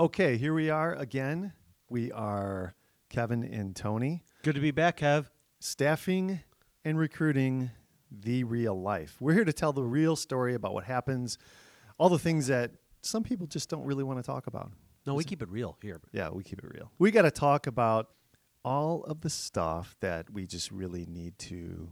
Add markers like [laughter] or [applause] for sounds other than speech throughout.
Okay, here we are again. We are Kevin and Tony, Good to be back, Kev. staffing and recruiting the real life. We're here to tell the real story about what happens, all the things that some people just don't really want to talk about. No, we keep it real here. Yeah, we keep it real. We got to talk about all of the stuff that we just really need to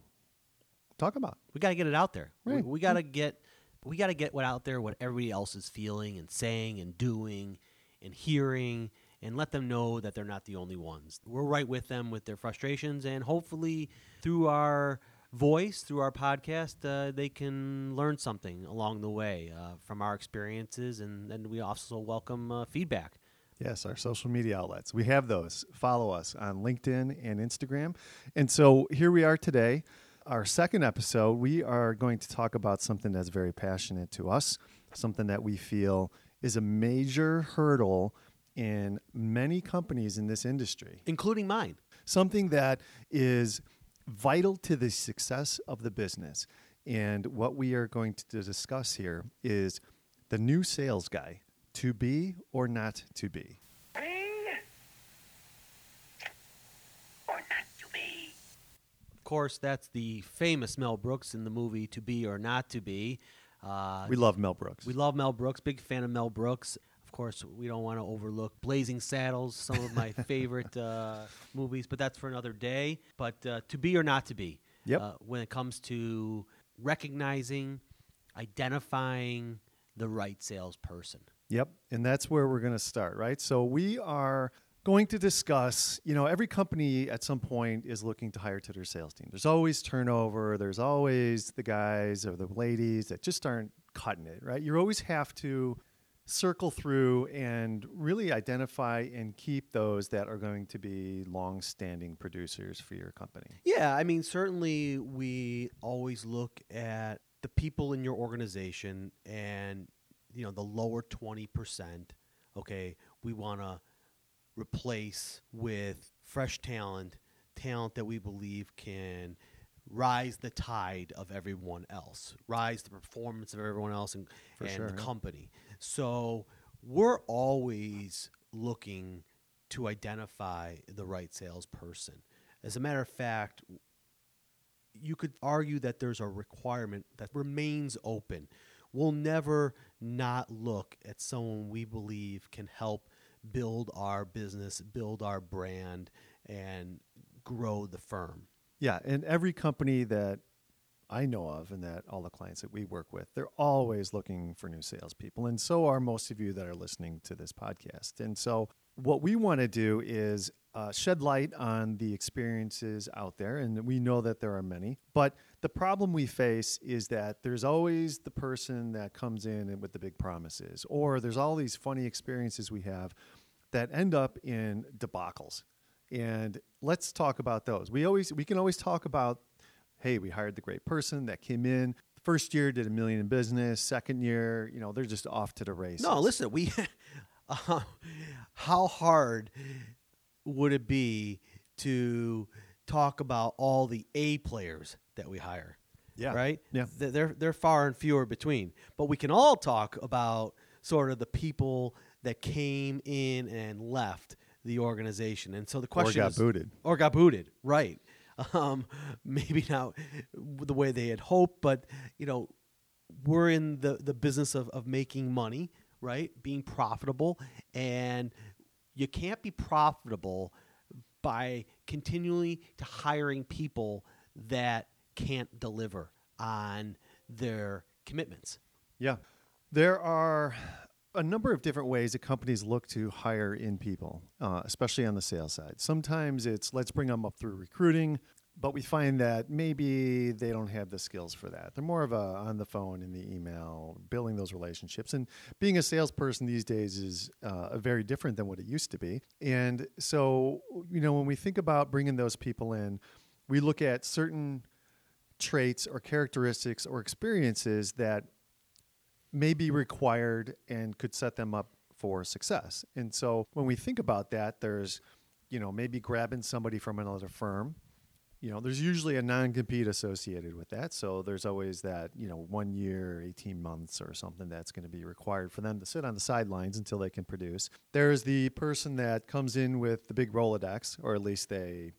talk about. We got to get it out there. We- Right. We, got to mm. get we got to get what out there what everybody else is feeling and saying and doing and hearing and let them know that they're not the only ones. We're right with them with their frustrations and hopefully through our voice, through our podcast, uh, they can learn something along the way uh, from our experiences and then we also welcome uh, feedback. Yes, our social media outlets. We have those. Follow us on LinkedIn and Instagram. And so here we are today. Our second episode, we are going to talk about something that's very passionate to us, something that we feel is a major hurdle in many companies in this industry, Including mine. something that is vital to the success of the business. And what we are going to discuss here is the new sales guy to be or not to be. Bing or not to be. Of course, that's the famous Mel Brooks in the movie To Be or Not to Be. Uh, We love Mel Brooks. we love Mel Brooks, big fan of Mel Brooks. Of course, we don't want to overlook Blazing Saddles, some of my [laughs] favorite uh, movies, but that's for another day. But uh, To Be or Not to Be, Yep. uh, when it comes to recognizing, identifying the right salesperson. Yep. And that's where we're going to start, right? So we are going to discuss, you know, every company at some point is looking to hire to their sales team. There's always turnover, there's always the guys or the ladies that just aren't cutting it, right? You always have to circle through and really identify and keep those that are going to be long-standing producers for your company. Yeah, I mean, certainly we always look at the people in your organization and, you know, the lower 20%. Okay, we want to replace with fresh talent, talent that we believe can rise the tide of everyone else, rise the performance of everyone else and, For and sure, the yeah. company. So we're always looking to identify the right salesperson. As a matter of fact, you could argue that there's a requirement that remains open. We'll never not look at someone we believe can help build our business, build our brand, and grow the firm. Yeah, and every company that I know of and that all the clients that we work with, they're always looking for new salespeople. And so are most of you that are listening to this podcast. And so, what we want to do is uh, shed light on the experiences out there. And we know that there are many. But the problem we face is that there's always the person that comes in with the big promises, or there's all these funny experiences we have that end up in debacles. And let's talk about those. We always we can always talk about hey, we hired the great person that came in. First year did a million in business. Second year, you know, they're just off to the races. No, listen, we. uh, [laughs] how hard would it be to talk about all the A players that we hire? Yeah. Right. Yeah. They're they're far and fewer between. But we can all talk about sort of the people that came in and left the organization. And so the question Or got is, booted. or got booted, right? [laughs] Um, maybe not the way they had hoped, but you know, we're in the the business of of making money, right? Being profitable, and you can't be profitable by continually to hiring people that can't deliver on their commitments. Yeah. There are a number of different ways that companies look to hire in people, uh, especially on the sales side. Sometimes it's let's bring them up through recruiting, but we find that maybe they don't have the skills for that. They're more of a on the phone, in the email, building those relationships. And being a salesperson these days is uh, very different than what it used to be. And so, you know, when we think about bringing those people in, we look at certain traits or characteristics or experiences that may be required and could set them up for success. And so when we think about that, there's, you know, maybe grabbing somebody from another firm you know, there's usually a non-compete associated with that. So there's always that, you know, one year, 18 months or something that's going to be required for them to sit on the sidelines until they can produce. There's the person that comes in with the big Rolodex, or at least they,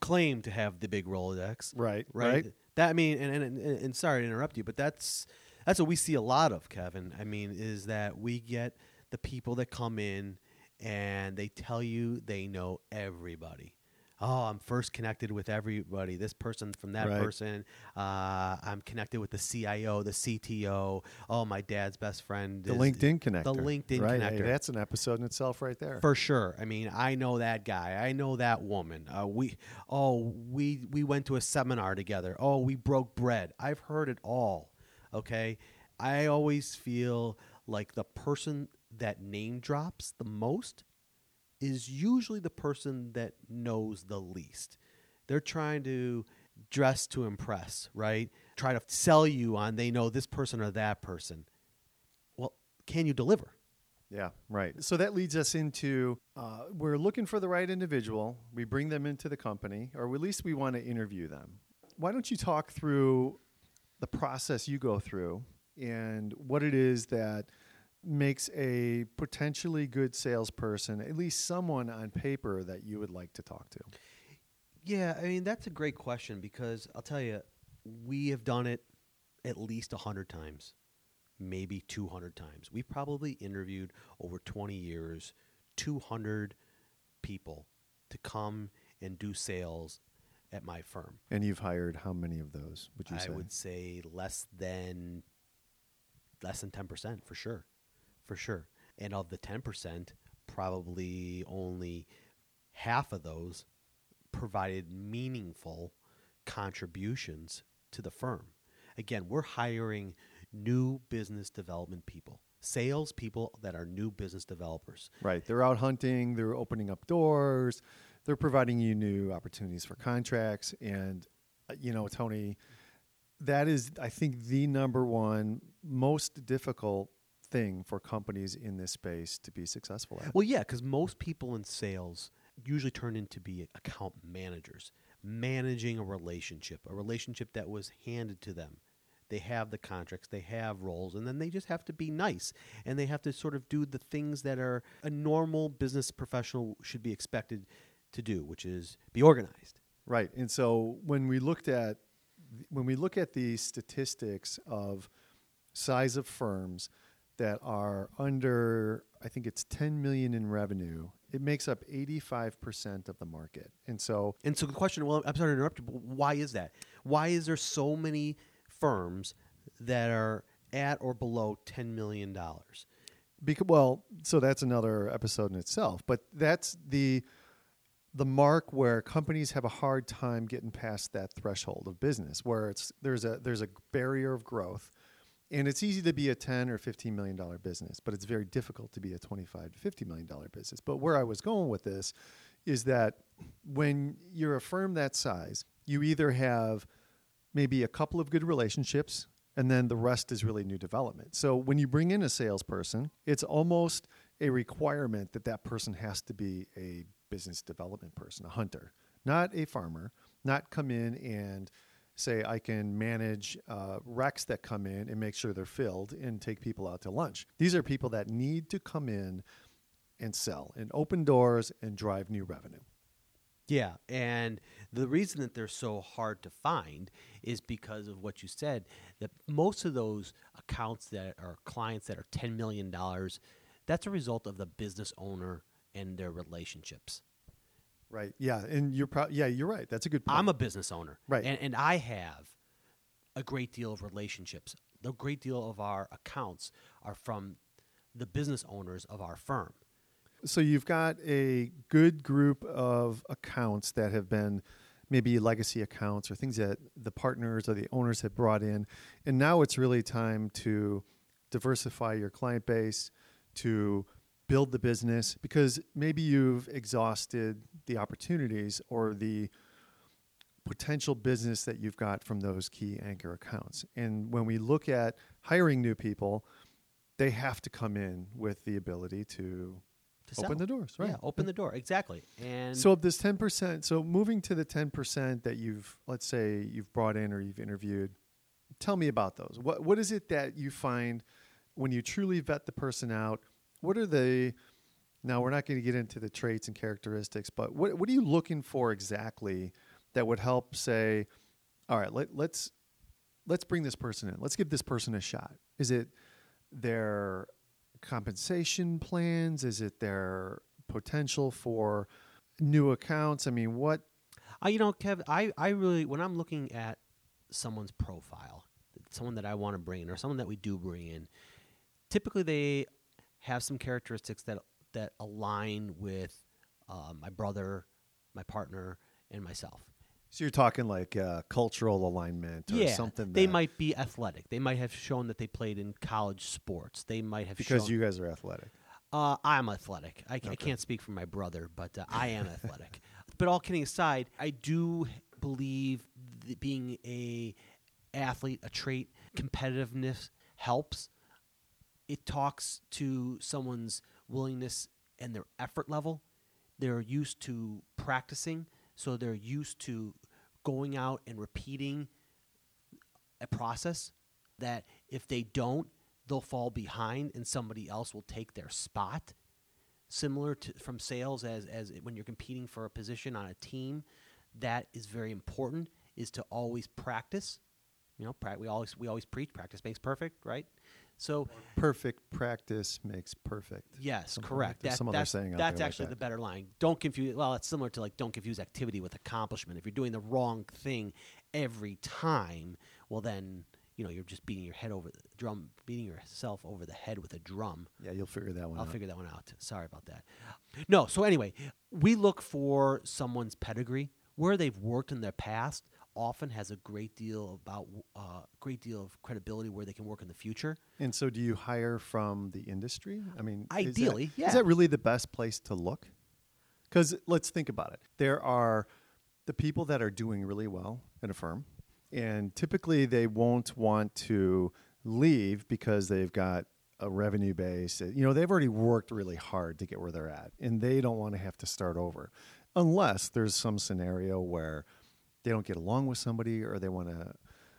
Claim to have the big Rolodex. right, right? right. That I mean, and, and, and, and sorry to interrupt you, but that's that's what we see a lot of, Kevin. I mean, is that we get the people that come in and they tell you they know everybody. Oh, I'm first connected with everybody. This person from that Right. person. Uh, I'm connected with the CIO, the CTO. Oh, my dad's best friend. The LinkedIn connector. The LinkedIn right? connector. Hey, that's an episode in itself right there. For sure. I mean, I know that guy. I know that woman. Uh, we oh, we we went to a seminar together. Oh, we broke bread. I've heard it all. Okay? I always feel like the person that name drops the most is usually the person that knows the least. They're trying to dress to impress, right? Try to sell you on they know this person or that person. Well, can you deliver? Yeah, right. So that leads us into uh, we're looking for the right individual. We bring them into the company, or at least we want to interview them. Why don't you talk through the process you go through and what it is that makes a potentially good salesperson, at least someone on paper that you would like to talk to? Yeah, I mean that's a great question because I'll tell you, we have done it at least hundred times, maybe two hundred times. We've probably interviewed over twenty years, two hundred people to come and do sales at my firm. And you've hired how many of those, would you I say? would say less than less than ten percent for sure, for sure. And of the ten percent, probably only half of those provided meaningful contributions to the firm. Again, we're hiring new business development people, sales people that are new business developers. Right. They're out hunting, they're opening up doors, they're providing you new opportunities for contracts. And, uh, you know, Tony, that is, I think, the number one most difficult thing for companies in this space to be successful at. Well, yeah, because most people in sales usually turn into be account managers, managing a relationship, a relationship that was handed to them. They have the contracts, they have roles, and then they just have to be nice. And they have to sort of do the things that are a normal business professional should be expected to do, which is be organized. Right. And so when we looked at when we look at the statistics of size of firms that are under I think it's 10 million in revenue, it makes up 85% of the market. And so And so the question, well, I'm sorry to interrupt you, but why is that? Why is there so many firms that are at or below $10 million? because well, so that's another episode in itself, but that's the the mark where companies have a hard time getting past that threshold of business where it's there's a there's a barrier of growth and it's easy to be a 10 or 15 million dollar business but it's very difficult to be a 25 to 50 million dollar business. But where i was going with this is that when you're a firm that size you either have maybe a couple of good relationships and then the rest is really new development. So when you bring in a salesperson it's almost a requirement that that person has to be a business development person a hunter not a farmer not come in and say I can manage uh, recs that come in and make sure they're filled and take people out to lunch. These are people that need to come in and sell and open doors and drive new revenue. Yeah, and the reason that they're so hard to find is because of what you said. That most of those accounts that are clients that are ten million dollars, that's a result of the business owner and their relationships. Right. Yeah. And you're pro- yeah, you're right. That's a good point. I'm a business owner, Right. And, and I have a great deal of relationships. The great deal of our accounts are from the business owners of our firm. so you've got a good group of accounts that have been maybe legacy accounts or things that the partners or the owners have brought in and now it's really time to diversify your client base to build the business because maybe you've exhausted the opportunities or the potential business that you've got from those key anchor accounts. And when we look at hiring new people, they have to come in with the ability to to Open the doors, right? Yeah, open the door exactly. And So of this ten percent, so moving to the ten percent that you've, let's say, you've brought in or you've interviewed, tell me about those. What what is it that you find when you truly vet the person out? What are the now we're not going to get into the traits and characteristics, but what what are you looking for exactly that would help say, all right, let, let's let's bring this person in. Let's give this person a shot. Is it their compensation plans? Is it their potential for new accounts? I mean, what? I, you know, Kev, I, I really, when I'm looking at someone's profile, someone that I want to bring in or someone that we do bring in, typically they have some characteristics that, that align with uh, my brother, my partner, and myself. So you're talking like uh, cultural alignment or yeah, something. they might be athletic. They might have shown that they played in college sports. They might have because shown, you guys are athletic. Uh, I'm athletic. I, ca- I can't speak for my brother, but uh, I am athletic. [laughs] But all kidding aside, I do believe that being a athlete, a trait, competitiveness helps. It talks to someone's willingness and their effort level. They're used to practicing, so they're used to going out and repeating a process that if they don't, they'll fall behind and somebody else will take their spot. Similar to from sales as as when you're competing for a position on a team, that is very important. Is to always practice. You know, we always we always preach practice makes perfect, right? So Perfect practice makes perfect. Yes, Something correct. there's That- some other that's saying out that's there like actually that. the better line. Don't confuse. Well, it's similar to like don't confuse activity with accomplishment. If you're doing the wrong thing every time, well then you know you're just beating your head over the drum, beating yourself over the head with a drum. Yeah, you'll figure that one out. I'll out. figure that one out. Sorry about that. No, so anyway, we look for someone's pedigree, where they've worked in their past. Often has a great deal about uh, great deal of credibility where they can work in the future. And so, do you hire from the industry? I mean, is that- Ideally, yeah. Is that really the best place to look? Because let's think about it. There are the people that are doing really well in a firm, and typically they won't want to leave because they've got a revenue base. You know, they've already worked really hard to get where they're at, and they don't want to have to start over, unless there's some scenario where they don't get along with somebody or they want to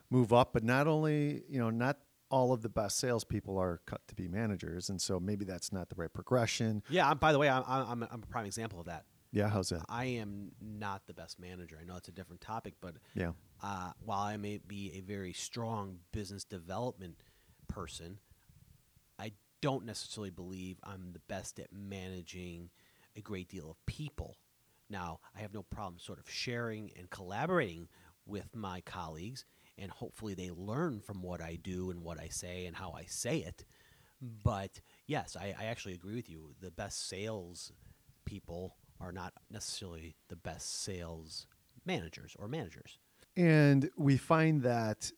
move up. But not only, you know, not all of the best salespeople are cut to be managers, and so maybe that's not the right progression. Yeah. I'm, by the way, I'm, I'm I'm a prime example of that. Yeah, how's that? I am not the best manager. I know it's a different topic, but Yeah. uh, while I may be a very strong business development person, I don't necessarily believe I'm the best at managing a great deal of people. Now, I have no problem sort of sharing and collaborating with my colleagues, and hopefully they learn from what I do and what I say and how I say it. But yes, I, I actually agree with you. The best sales people are not necessarily the best sales managers or managers. And we find that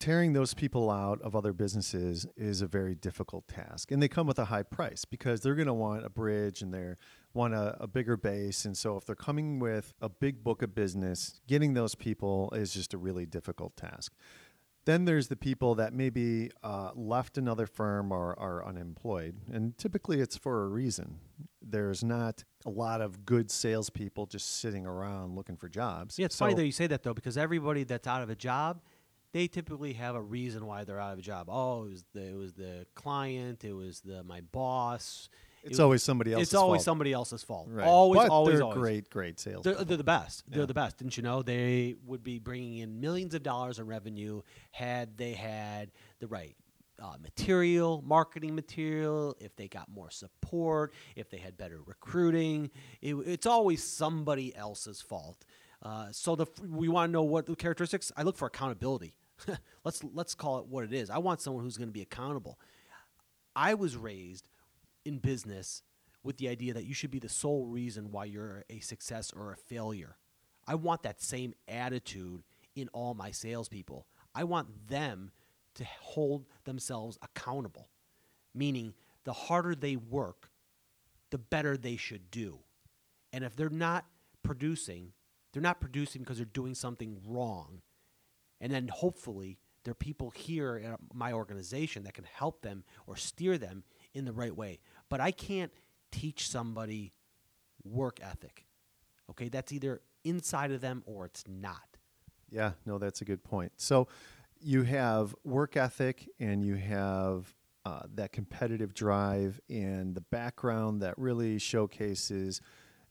tearing those people out of other businesses is a very difficult task. And they come with a high price because they're going to want a bridge and they want a, a bigger base. And so if they're coming with a big book of business, getting those people is just a really difficult task. Then there's the people that maybe uh, left another firm or are unemployed, and typically it's for a reason. There's not a lot of good salespeople just sitting around looking for jobs. Yeah, it's funny So- that you say that though, because everybody that's out of a job, they typically have a reason why they're out of a job. Oh, it was the it was the client, it was the my boss. It It's was- always somebody else's fault. It's always fault. somebody else's fault. Right. Always, but always, they're always. great, great sales. They're, they're the best. They're the best. Didn't you know? They would be bringing in millions of dollars in revenue had they had the right uh, material, marketing material, if they got more support, if they had better recruiting. It, it's always somebody else's fault. Uh, so the we want to know what the characteristics. I look for accountability. [laughs] let's let's call it what it is. I want someone who's going to be accountable. I was raised in business with the idea that you should be the sole reason why you're a success or a failure. I want that same attitude in all my salespeople. I want them to hold themselves accountable, meaning the harder they work, the better they should do. And if they're not producing, they're not producing because they're doing something wrong. And then hopefully there are people here at my organization that can help them or steer them in the right way. But I can't teach somebody work ethic. Okay, that's either inside of them or it's not. Yeah, no, that's a good point. So you have work ethic and you have uh, that competitive drive and the background that really showcases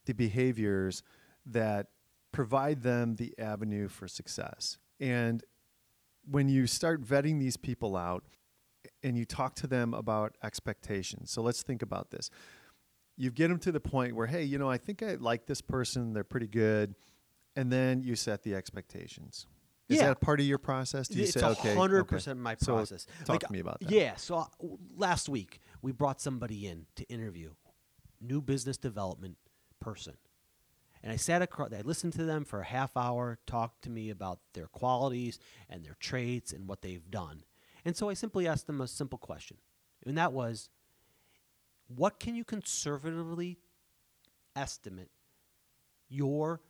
the behaviors that provide them the avenue for success. And when you start vetting these people out and you talk to them about expectations, so let's think about this. You get them to the point where, hey, you know, I think I like this person, they're pretty good. And then you set the expectations. Is Yeah. that part of your process? Do you it's say, okay, hundred okay. percent my So process. talk to me about that. Yeah. So last week we brought somebody in to interview, new business development person, and I sat across. I listened to them for a half hour, talked to me about their qualities and their traits and what they've done, and so I simply asked them a simple question, and that was, what can you conservatively estimate your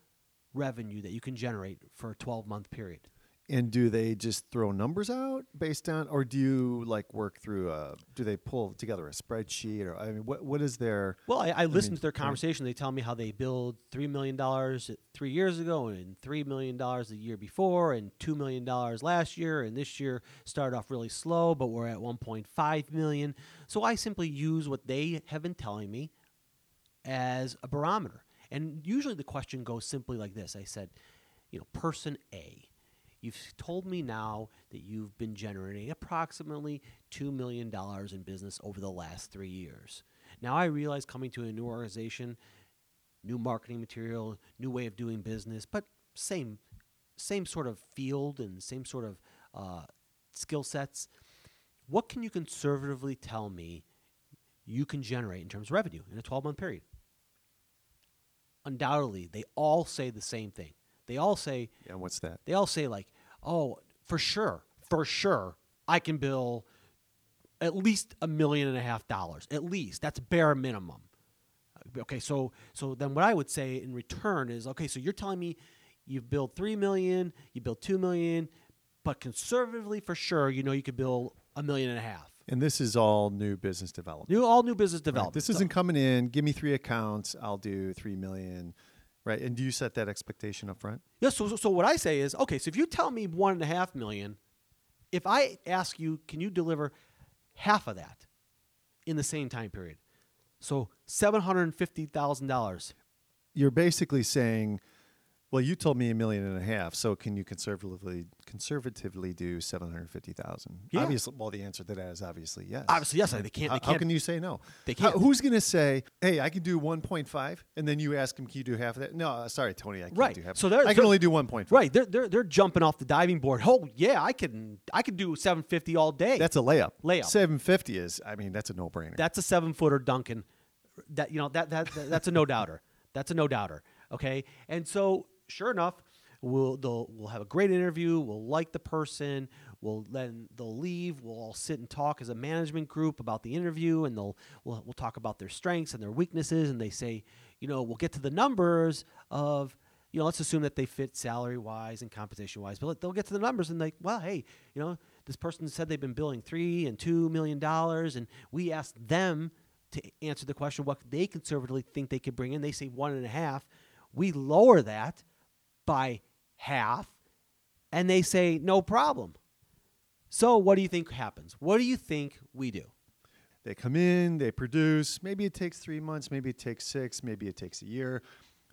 revenue that you can generate for a 12 month period? And do they just throw numbers out based on, or do you like work through a? Do they pull together a spreadsheet, or I mean, what what is their? Well, I, I listened mean, to their conversation. They tell me how they billed three million dollars three years ago, and three million dollars the year before, and two million dollars last year, and this year started off really slow, but we're at one point five million. So I simply use what they have been telling me as a barometer. And usually the question goes simply like this: I said, you know, person A. You've told me now that you've been generating approximately $2 million in business over the last three years. Now, I realize coming to a new organization, new marketing material, new way of doing business, but same, same sort of field and same sort of uh, skill sets. What can you conservatively tell me you can generate in terms of revenue in a 12 month period? Undoubtedly, they all say the same thing. They all say, Yeah, what's that? they all say like, "Oh, for sure, for sure, I can bill at least a million and a half dollars. At least that's bare minimum." Okay, so so then what I would say in return is, okay, so you're telling me you've billed three million, you build two million, but conservatively for sure, you know you could bill a million and a half. And this is all new business development. New all new business Right, development. This So- isn't coming in. Give me three accounts. I'll do three million. Right. And do you set that expectation up front? Yeah. So, so, so what I say is, okay, so if you tell me one and a half million, if I ask you, can you deliver half of that in the same time period? So seven hundred and fifty thousand dollars. You're basically saying, well, you told me a million and a half, so can you conservatively conservatively do seven hundred fifty thousand? Yeah. Obviously, well, the answer to that is obviously yes. Obviously, yes. They can't. How, They can't. can you say no? They can't. who's going to say, "Hey, I can do 1.5," and then you ask him, "Can you do half of that?" No, uh, sorry, Tony, I can't Right. do half. So they're- I can only do 1.5. right. They're, they're they're jumping off the diving board. Oh yeah, I can I can do seven fifty all day. That's a layup. Layup. 750 is, I mean, that's a no-brainer. That's a seven footer Duncan. That you know that, that that- that's a no doubter. That's a no doubter. Okay, and so sure enough, we'll they'll we'll have a great interview. We'll like the person. We'll then they'll leave. We'll all sit and talk as a management group about the interview, and they'll we'll we'll talk about their strengths and their weaknesses. And they say, you know, we'll get to the numbers of. You know, let's assume that they fit salary wise and compensation wise, but they'll get to the numbers and like, well, hey, you know, this person said they've been billing three and two million dollars, and we asked them to answer the question what they conservatively think they could bring in. They say one and a half. We lower that by half, and they say no problem. So, what do you think happens? What do you think we do? They come in, they produce. Maybe it takes three months, maybe it takes six, maybe it takes a year,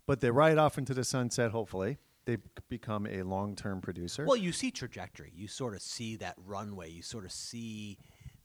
but they ride off into the sunset, hopefully. They become a long term producer. Well, you see trajectory. You sort of see that runway. You sort of see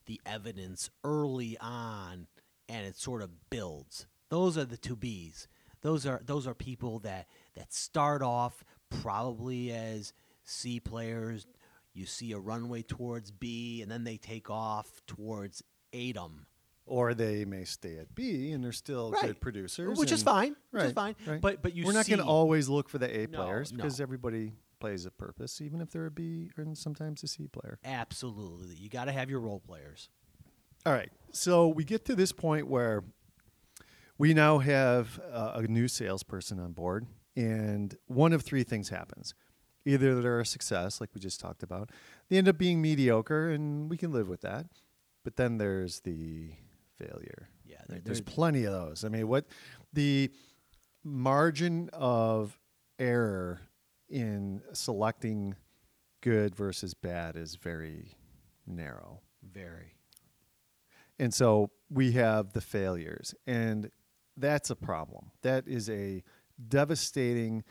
the evidence early on, and it sort of builds. Those are the two Bs. Those are those are people that that start off probably as C players. You see a runway towards B, and then they take off towards ATOM. or they may stay at B and they're still Right. good producers. Which is and- fine, which is fine. right. But- but you We're not going to always look for the A No, players because no. everybody plays a purpose, even if they're a B or sometimes a C player. Absolutely, you got to have your role players. All right. So we get to this point where we now have uh, a new salesperson on board, and one of three things happens. Either they're a success, like we just talked about, they end up being mediocre, and we can live with that. But then there's the failure. Yeah, there, There's plenty of those. I mean, what the margin of error in selecting good versus bad is very narrow. very. And so we have the failures, and that's a problem. That is a devastating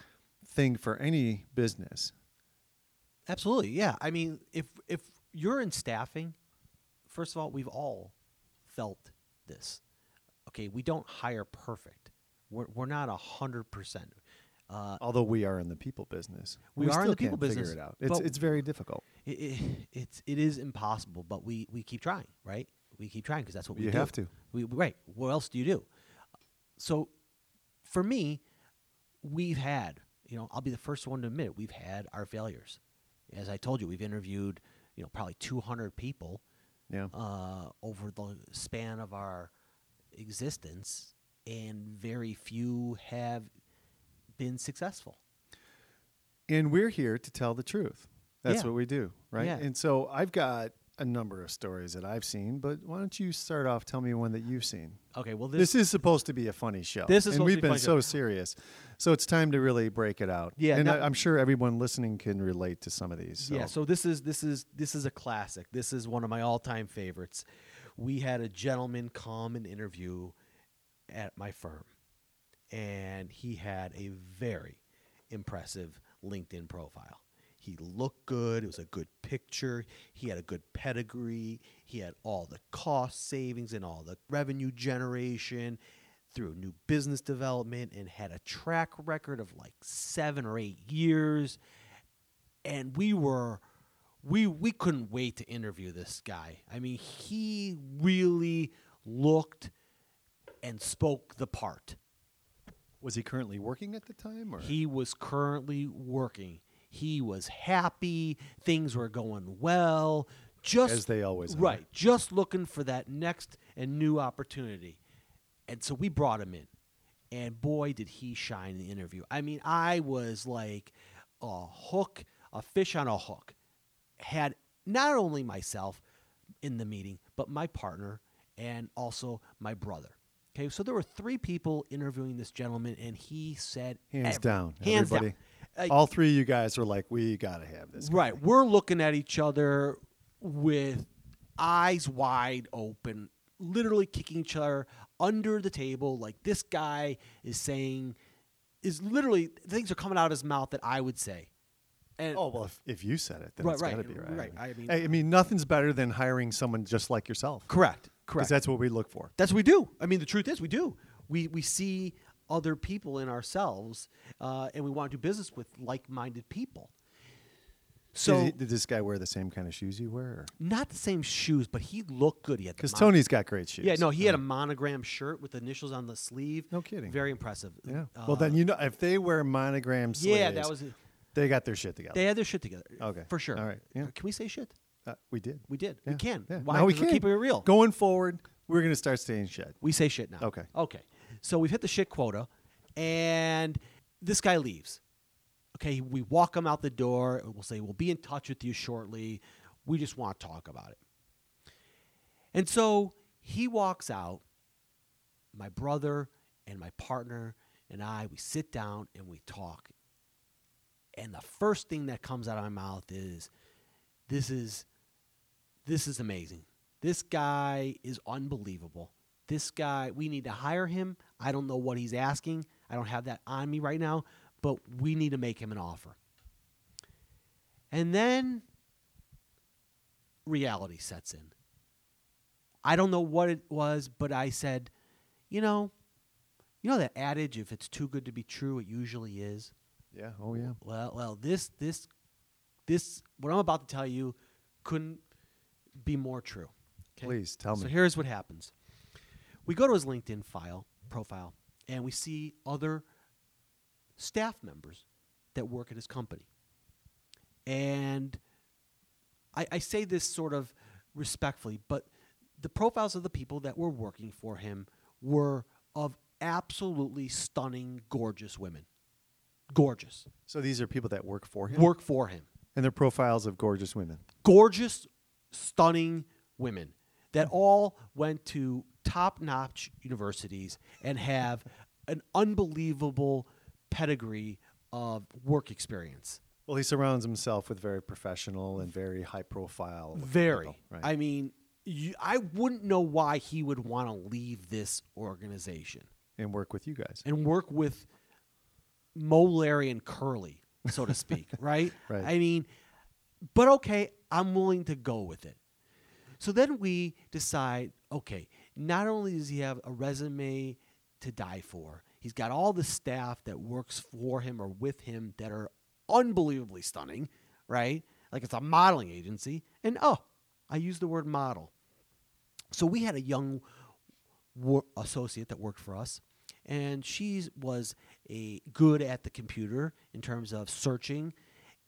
thing for any business. Absolutely, yeah. I mean, if if you're in staffing, first of all, we've all felt this. Okay, we don't hire perfect. We're we're not a hundred percent. Uh, Although we are in the people business, We are in the people can't figure it out. It's it's very difficult. it, it, it's it is impossible, but we we keep trying, right? We keep trying because that's what we You do. have to. We right. What else do you do? So, for me, we've had. You know, I'll be the first one to admit it, we've had our failures. As I told you, we've interviewed you know probably 200 people Yeah. uh, over the span of our existence, and very few have been successful. And we're here to tell the truth. That's Yeah. what we do, right? Yeah. And so I've got a number of stories that I've seen, but why don't you start off? Tell me one that you've seen. Okay, well This, this, is supposed to be a funny show. This is and we've be been so show. serious, so it's time to really break it out. Yeah, and now- I, I'm sure everyone listening can relate to some of these. So. Yeah, so this is this is this is a classic. This is one of my all-time favorites. We had a gentleman come and interview at my firm, and he had a very impressive LinkedIn profile. He looked good. It was a good picture. He had a good pedigree. He had all the cost savings and all the revenue generation through new business development and had a track record of like seven or eight years and we were we we couldn't wait to interview this guy. I mean, he really looked and spoke the part. was he currently working at the time, or He was currently working. He was happy. Things were going well. Just As they always are. right. Just looking for that next and new opportunity. And so we brought him in, and boy, did he shine in the interview. I mean, I was like a hook, a fish on a hook. Had not only myself in the meeting, but my partner and also my brother. Okay, so there were three people interviewing this gentleman, and he said hands every- down, hands everybody. down. Uh, All three of you guys were like, "We got to have this." guy." Right. We're looking at each other with eyes wide open, literally kicking each other under the table. Like this guy is saying, is literally things are coming out of his mouth that I would say. And Oh well, if, if you said it, then Right, it's right, got to be right. right. I mean- I mean, nothing's better than hiring someone just like yourself. correct, Because correct. that's what we look for. That's what we do. I mean, the truth is, we do. We we see other people in ourselves, uh, and we want to do business with like-minded people. So did, he- did this guy wear the same kind of shoes you wear? not the same shoes, but he looked good. He had Because mon- Tony's got great shoes. Yeah, no, he had a monogram shirt with initials on the sleeve. No kidding. Very impressive. Yeah. Uh, well, then you know if they wear monogram sleeves, yeah, that was. they got their shit together. They had their shit together. Okay. for sure. All right, yeah. Can we say shit? Uh, we did. We did. Yeah, We can. Yeah. Why? Now we're can. keeping it real. Going forward, we're going to start saying shit. We say shit now. Okay. Okay. So we've hit the shit quota, and this guy leaves. Okay, we walk him out the door. and We'll say we'll be in touch with you shortly. We just want to talk about it. And so he walks out. My brother and my partner and I, we sit down and we talk. And the first thing that comes out of my mouth is, "This is, this is amazing. This guy is unbelievable. This guy, we need to hire him. I don't know what he's asking. I don't have that on me right now, but we need to make him an offer. And then reality sets in. I don't know what it was, but I said, you know, you know that adage if it's too good to be true, it usually is. Yeah. Oh yeah. Well, well, this this this what I'm about to tell you couldn't be more true. Okay? Please tell me. So here's what happens. We go to his LinkedIn file profile and we see other staff members that work at his company. And I, I say this sort of respectfully, but the profiles of the people that were working for him were of absolutely stunning, gorgeous women. Gorgeous. So these are people that work for him, Work for him. and they're profiles of gorgeous women. gorgeous, stunning women that hmm. all went to top notch universities and have an unbelievable pedigree of work experience. Well, he surrounds himself with very professional and very high profile. Very. people, right? I mean, you, I wouldn't know why he would want to leave this organization and work with you guys. and work with Moe, Larry, and Curly, so to speak, [laughs] right? Right. I mean, but okay, I'm willing to go with it. So then we decide okay, not only does he have a resume to die for, he's got all the staff that works for him or with him that are unbelievably stunning, right? Like it's a modeling agency. And oh, I use the word model. So we had a young associate that worked for us, and she was a good at the computer in terms of searching,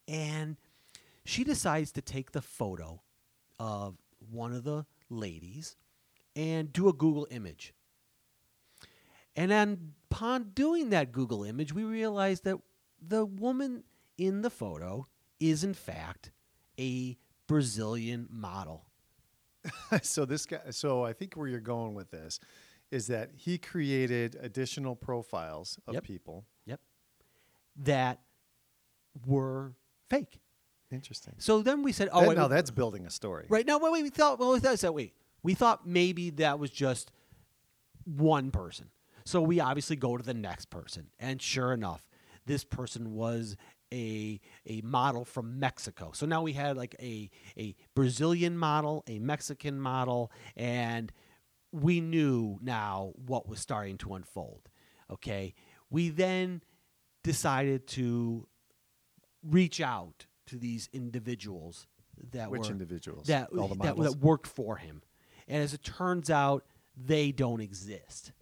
and she decides to take the photo of one of the ladies and do a Google image. And then upon doing that Google image, we realized that the woman in the photo is in fact a Brazilian model. [laughs] so this guy so i think where you're going with this is that he created additional profiles of Yep. people Yep. That were fake. interesting So then we said, "Oh, That- wait, now wait, that's building a story right now." Wait, we thought. Well, we thought so. Wait, we thought maybe that was just one person. So we obviously go to the next person, and sure enough, this person was a a model from Mexico. So now we had like a a Brazilian model, a Mexican model, and we knew now what was starting to unfold. Okay, we then decided to reach out to these individuals that which were individuals that, all the that, models that worked for him. And as it turns out, they don't exist.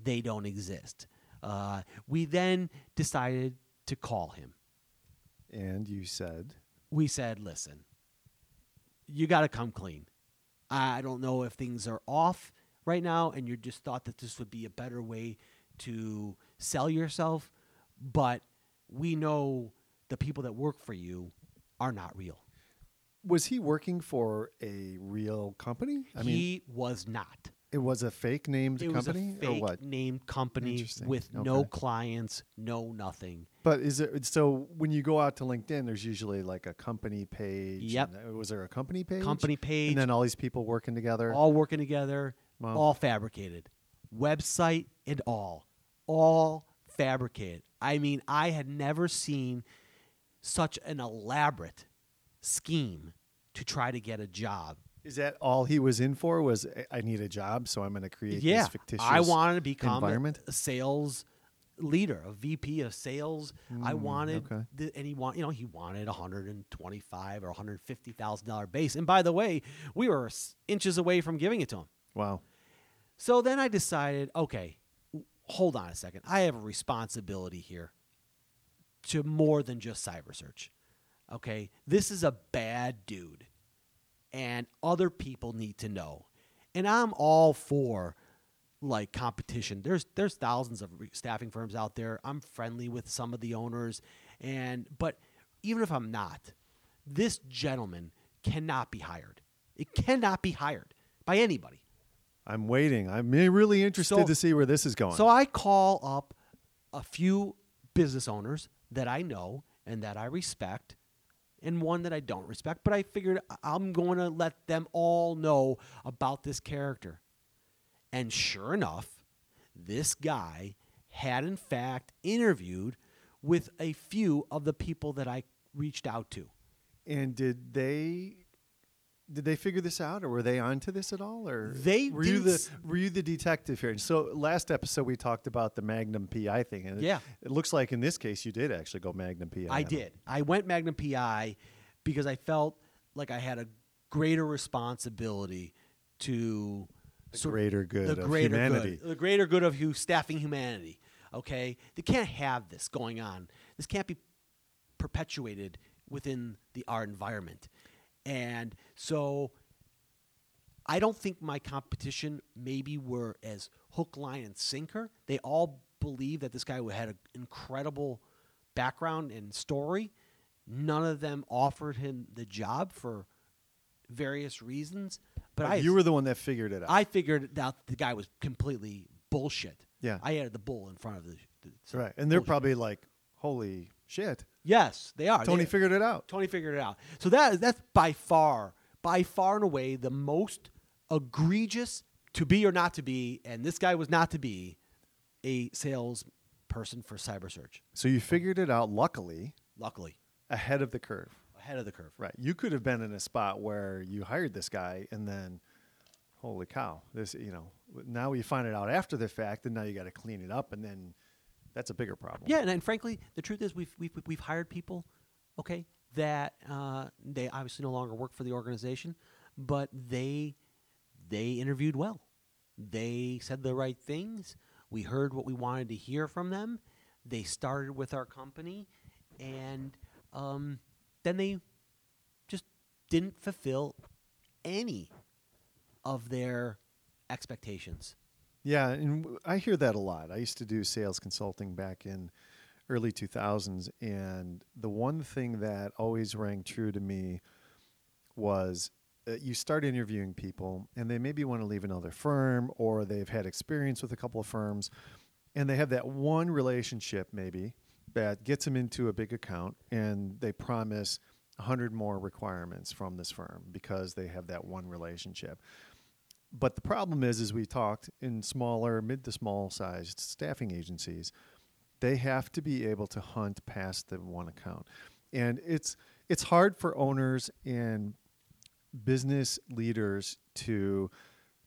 They don't exist. Uh, we then decided to call him. and you said We said, listen, you got to come clean. I don't know if things are off right now and you just thought that this would be a better way to sell yourself, but we know the people that work for you are not real. Was he working for a real company i mean he was not. it was a fake named it company was a fake or what named company with no clients, no nothing. but is it so when you go out to linkedin there's usually like a company page Yep. and, uh, was there a company page Company page, and then all these people working together all working together, Wow. all fabricated, website and all, all fabricated. I mean, I had never seen such an elaborate scheme to try to get a job. Is that all he was in for? Was I need a job, so I'm going to create yeah, this fictitious I wanted to become environment? a sales leader, a VP of sales. I Mm, wanted, okay. the, and he want, you know, he wanted a hundred and twenty-five or one hundred fifty thousand dollar base. And by the way, we were inches away from giving it to him. Wow. So then I decided, okay, hold on a second. I have a responsibility here to more than just cyber search. Okay, this is a bad dude, and other people need to know. And I'm all for like competition. There's there's thousands of staffing firms out there. I'm friendly with some of the owners, and but even if I'm not, this gentleman cannot be hired. It cannot be hired by anybody. I'm waiting. I'm really interested So- to see where this is going. So I call up a few business owners that I know and that I respect, and one that I don't respect. But I figured I'm going to let them all know about this character. And sure enough, this guy had in fact interviewed with a few of the people that I reached out to. and did they did they figure this out, or were they onto this at all, or They were you the were you the detective here? So last episode we talked about the Magnum PI thing, and it- Yeah. it, looks like in this case you did actually go Magnum PI. I did. I went Magnum PI because I felt like I had a greater responsibility to The greater good the of greater humanity. good, the greater good of hu- staffing humanity. Okay, they can't have this going on. This can't be perpetuated within the our environment, and so I don't think my competition maybe were as hook, line, and sinker. They all believe that this guy had an incredible background and story. None of them offered him the job for various reasons, But But I you were the one that figured it out. I figured out the guy was completely bullshit. Yeah. I added the bull in front of the. the right, and they're bullshit. probably like, "Holy shit!" Yes, they are. Tony They- figured it out. Tony figured it out. So that that's by far, by far and away, the most egregious to be or not to be, and this guy was not to be a salesperson for cyber search. So you figured it out. Luckily, Luckily, ahead of the curve. ahead of the curve. Right. You could have been in a spot where you hired this guy and then, holy cow, this, you know, now you find it out after the fact and now you got to clean it up and then that's a bigger problem. Yeah, and, and frankly, the truth is we've we've we've hired people, okay, that uh, they obviously no longer work for the organization, but they they interviewed well. They said the right things. We heard what we wanted to hear from them. They started with our company, and um, then they just didn't fulfill any of their expectations. Yeah. And I hear that a lot. I used to do sales consulting back in early 2000s. And the one thing that always rang true to me was uh, you start interviewing people and they maybe want to leave another firm or they've had experience with a couple of firms and they have that one relationship maybe that gets them into a big account and they promise 100 more requirements from this firm because they have that one relationship but the problem is as we talked in smaller mid to small sized staffing agencies they have to be able to hunt past the one account and it's it's hard for owners and business leaders to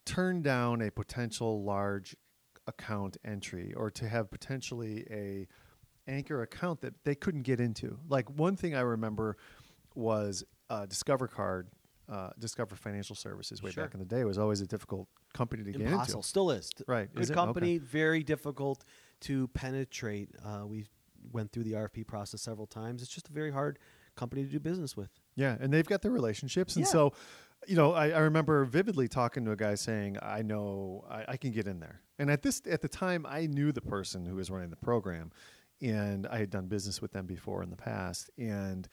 turn down a potential large account entry or to have potentially a anchor account that they couldn't get into. Like one thing I remember was uh, Discover Card, uh, Discover Financial Services way Sure. back in the day was always a difficult company to get into. still is. Right, Good is company, Okay. very difficult to penetrate. Uh, we went through the RFP process several times. It's just a very hard company to do business with. Yeah, and they've got their relationships, and Yeah. so, you know, I, I remember vividly talking to a guy saying, "I know I, I can get in there." And at this at the time, I knew the person who was running the program, and I had done business with them before in the past. And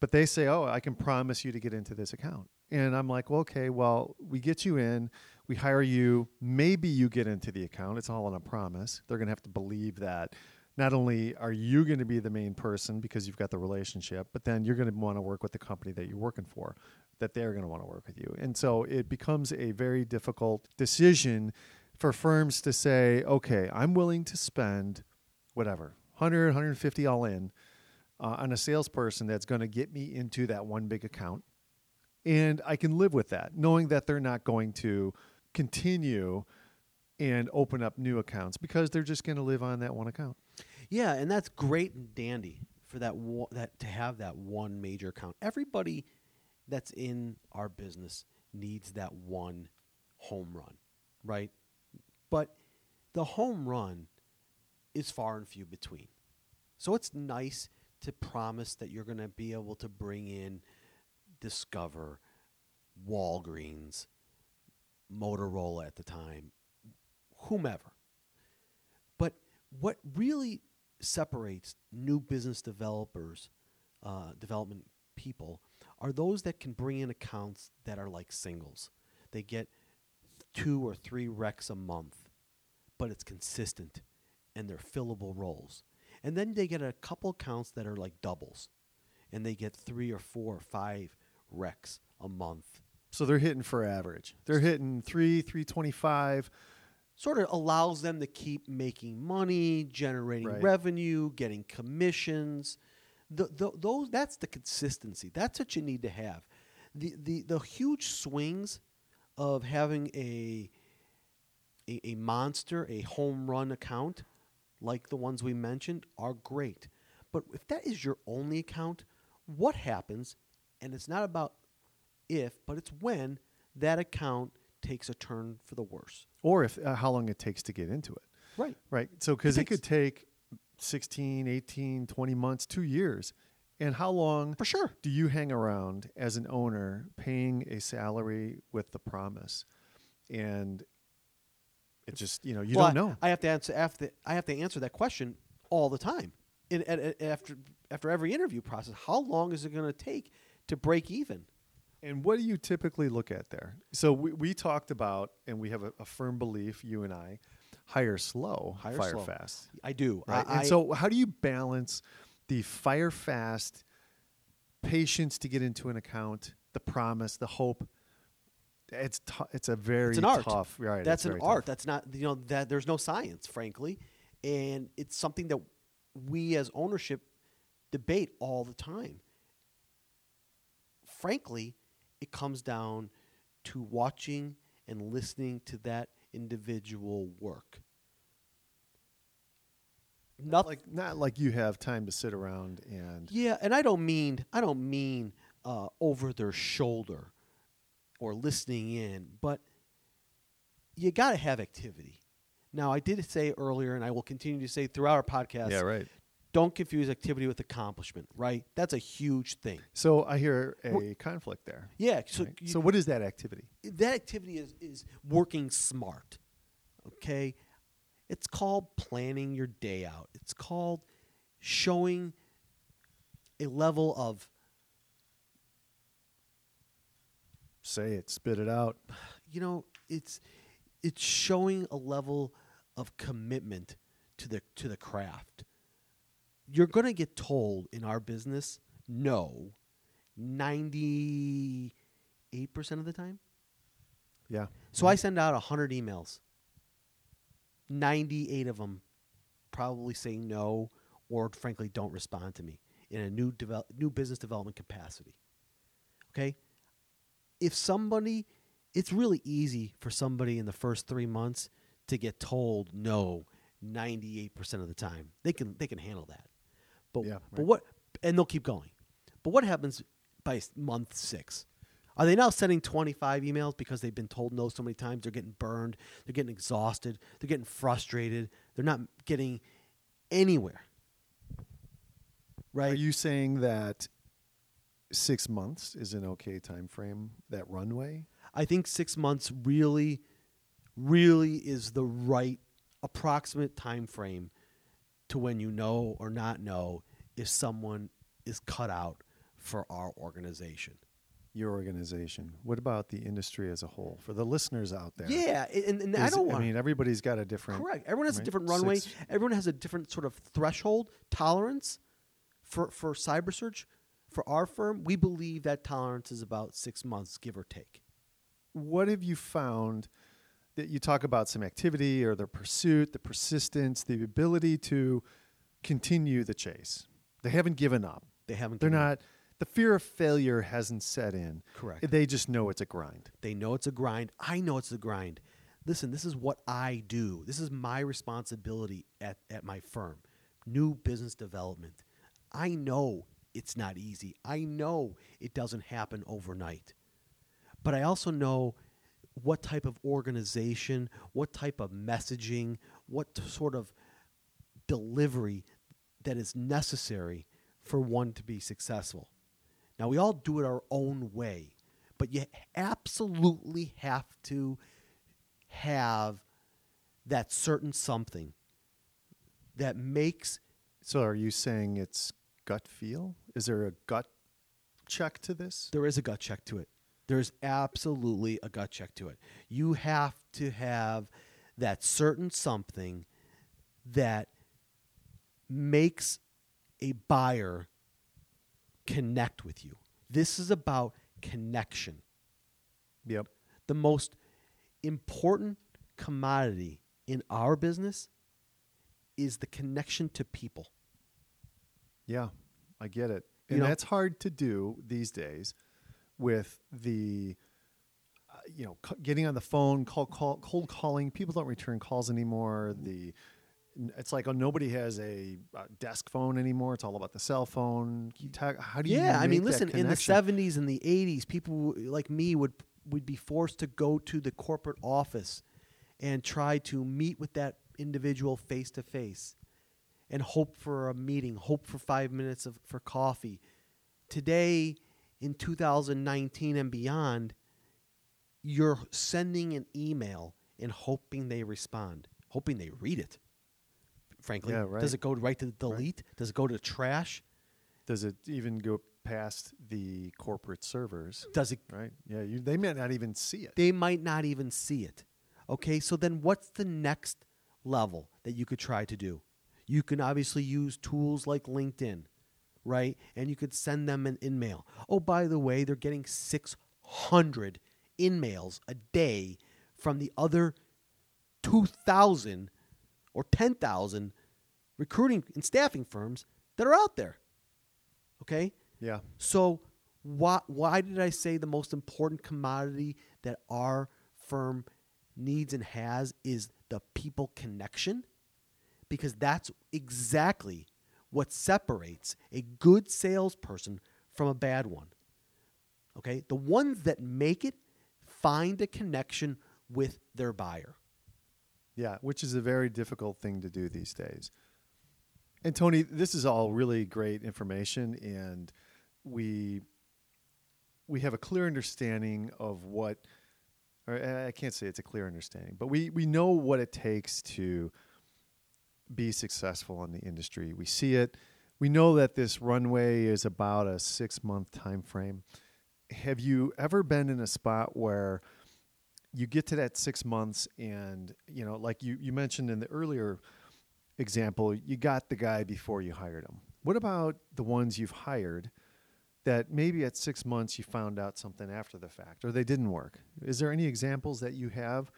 but they say, "Oh, I can promise you to get into this account," and I'm like, "Well, okay, well, we get you in, we hire you, maybe you get into the account. It's all on a promise. They're gonna have to believe that." not only are you going to be the main person because you've got the relationship, but then you're going to want to work with the company that you're working for, that they're going to want to work with you. And so it becomes a very difficult decision for firms to say, okay, I'm willing to spend whatever, 100, 150 all in uh, on a salesperson that's going to get me into that one big account. And I can live with that, knowing that they're not going to continue and open up new accounts because they're just going to live on that one account. Yeah, and that's great and dandy for that that to have that one major account. Everybody that's in our business needs that one home run, right? But the home run is far and few between. So it's nice to promise that you're going to be able to bring in Discover, Walgreens, Motorola at the time, whomever. But what really separates new business developers, uh, development people, are those that can bring in accounts that are like singles. They get two or three recs a month, but it's consistent and they're fillable roles. And then they get a couple accounts that are like doubles, and they get three or four or five recs a month. So they're hitting for average. They're hitting three, three twenty-five. sort of allows them to keep making money, generating Right. revenue, getting commissions. The, the, those that's the consistency. That's what you need to have. The the the huge swings of having a a, a monster, a home run account like the ones we mentioned are great. But if that is your only account, what happens? And it's not about if, but it's when that account takes a turn for the worse. Or if uh, how long it takes to get into it. Right. Right. So because it, takes- could take 16, 18, 20 months, 2 years. And how long For sure. do you hang around as an owner paying a salary with the promise? And it just, you know, you Well, don't know. I, I have to answer. To, I have to answer that question all the time. In, at, at- after after every interview process, how long is it going to take to break even? And what do you typically look at there? So we, we talked about, and we have a, a firm belief, you and I, hire slow, Hire fire slow. fast. I do. Right. I, and so, how do you balance the fire fast patience to get into an account, the promise, the hope? It's tou- it's a very it's an art. tough. Right. That's an art. tough. That's not you know that there's no science, frankly, and it's something that we as ownership debate all the time. Frankly, it comes down to watching and listening to that individual work. Nothing. like not like you have time to sit around and Yeah, and I don't mean I don't mean uh, over their shoulder or listening in, but you got to have activity. Now, I did say earlier, and I will continue to say throughout our podcast. yeah right. Don't confuse activity with accomplishment. Right? That's a huge thing. So I hear a conflict there. Yeah. So, right? you- so what is that activity? that activity is is working smart. Okay? It's called planning your day out. It's called showing a level of Say it, spit it out. [sighs] you know, it's it's showing a level of commitment to the to the craft. You're going to get told in our business no 98% of the time. Yeah. So I send out 100 emails. 98 of them probably say no or frankly don't respond to me in a new develop, new business development capacity. Okay? If somebody it's really easy for somebody in the first 3 months to get told no 98% of the time. They can they can handle that. But Yeah, but what and they'll keep going. But what happens by month 6? Are they now sending 25 emails because they've been told no so many times? They're getting burned. They're getting exhausted. They're getting frustrated. They're not getting anywhere. Right? Are you saying that six months is an okay time frame? That runway? I think six months really, really is the right approximate time frame to when you know or not know if someone is cut out for our organization. Your organization. What about the industry as a whole? For the listeners out there. Yeah, and, and I don't want. I mean, everybody's got a different. Correct. Everyone has a different runway. Six- Everyone has a different sort of threshold tolerance for for cyber search. For our firm, we believe that tolerance is about six months, give or take. what have you found that you talk about some activity or the pursuit, the persistence, the ability to continue the chase? They haven't given up. They haven't. They're given up. not. The fear of failure hasn't set in. Correct. They just know it's a grind. They know it's a grind. I know it's a grind. Listen, this is what I do. This is my responsibility at, at my firm. New business development. I know it's not easy. I know it doesn't happen overnight. But I also know what type of organization, what type of messaging, what sort of delivery that is necessary for one to be successful. Now, we all do it our own way, but you absolutely have to have that certain something that makes So, are you saying it's gut feel? Is there a gut check to this? there is a gut check to it. There's absolutely a gut check to it. You have to have that certain something that makes a buyer connect with you. This is about connection. Yep. The most important commodity in our business is the connection to people. Yeah, I get it. You And know- that's hard to do these days with the, uh, you know, c- getting on the phone, call, call, cold calling. People don't return calls anymore. The, it's like oh, nobody has a, uh desk phone anymore. It's all about the cell phone. Talk, how do you? Yeah, I mean, listen, in the 70s and the 80s, people like me would would be forced to go to the corporate office and try to meet with that individual face to face and hope for a meeting, hope for 5 minutes of for coffee. Today in 2019 and beyond, you're sending an email and hoping they respond, hoping they read it. Frankly, Yeah, right. does it go right to the delete? Does it go to trash? Does it even go past the corporate servers, Does it right? Yeah, you, they might not even see it. they might not even see it. Okay, so then what's the next level that you could try to do? You can obviously use tools like LinkedIn, right? And you could send them an in-mail. Oh, by the way, they're getting 600 in-mails a day from the other 2,000 or 10,000 recruiting and staffing firms that are out there. Okay? Yeah. So why why did I say the most important commodity that our firm needs and has is the people connection? Because that's exactly what separates a good salesperson from a bad one. Okay? The ones that make it find a connection with their buyer. Yeah, which is a very difficult thing to do these days. And Tony, this is all really great information, and we we have a clear understanding of what, or I can't say it's a clear understanding, but we we know what it takes to be successful in the industry. We see it. We know that this runway is about a six month time frame. Have you ever been in a spot where you get to that six months and you know like you, you mentioned in the earlier example you got the guy before you hired him what about the ones you've hired that maybe at six months you found out something after the fact or they didn't work is there any examples that you have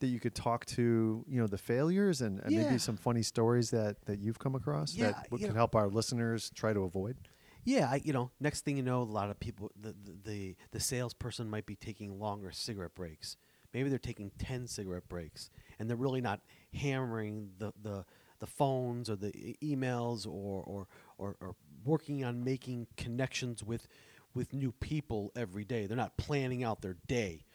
that you could talk to you know the failures and, and Yeah. maybe some funny stories that that you've come across Yeah, that could know- help our listeners try to avoid Yeah, I, you know, next thing you know, a lot of people, the, the, the, the salesperson might be taking longer cigarette breaks. Maybe they're taking 10 cigarette breaks and they're really not hammering the, the, the phones or the e- emails or, or, or, or working on making connections with, with new people every day. They're not planning out their day.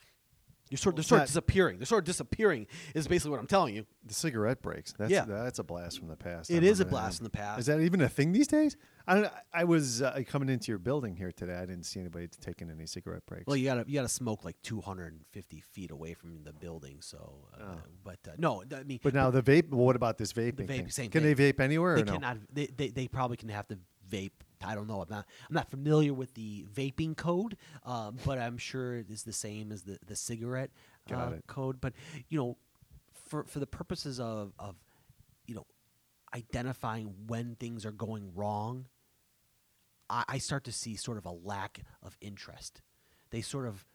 You're sort, they're sort of disappearing. They're sort of disappearing, is basically what I'm telling you. the cigarette breaks that's Yeah. that's a blast from the past It is a blast from the past. Is that even a thing these days? I I was uh, coming into your building here today. I didn't see anybody taking any cigarette breaks. Well, you gotta you gotta smoke like 250 feet away from the building. So, uh, but uh, no, I mean, but now the vape. Well, what about this vaping? vape- thing? Can thing. they vape anywhere? they or no? cannot. They, they they probably can have to vape. I don't know. I'm not I'm not familiar with the vaping code, um, but I'm sure it is the same as the the cigarette uh, code. But you know, for for the purposes of of you know identifying when things are going wrong, I, I start to see sort of a lack of interest. They sort of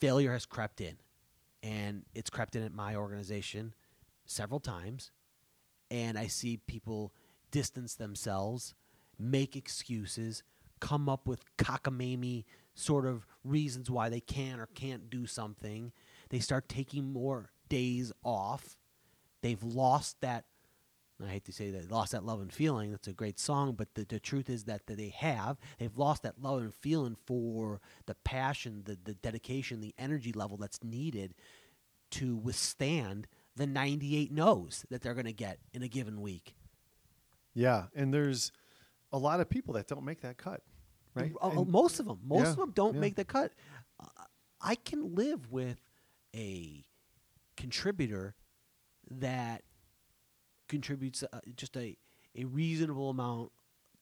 failure has crept in, and it's crept in at my organization several times, and I see people distance themselves, make excuses, come up with cockamamie sort of reasons why they can or can't do something. They start taking more days off. They've lost that I hate to say that, lost that love and feeling. That's a great song, but the, the truth is that, that they have. They've lost that love and feeling for the passion, the, the dedication, the energy level that's needed to withstand the 98 no's that they're going to get in a given week. Yeah, and there's a lot of people that don't make that cut, right? Uh, most of them, most Yeah, of them don't yeah. make the cut. Uh, I can live with a contributor that contributes uh, just a, a reasonable amount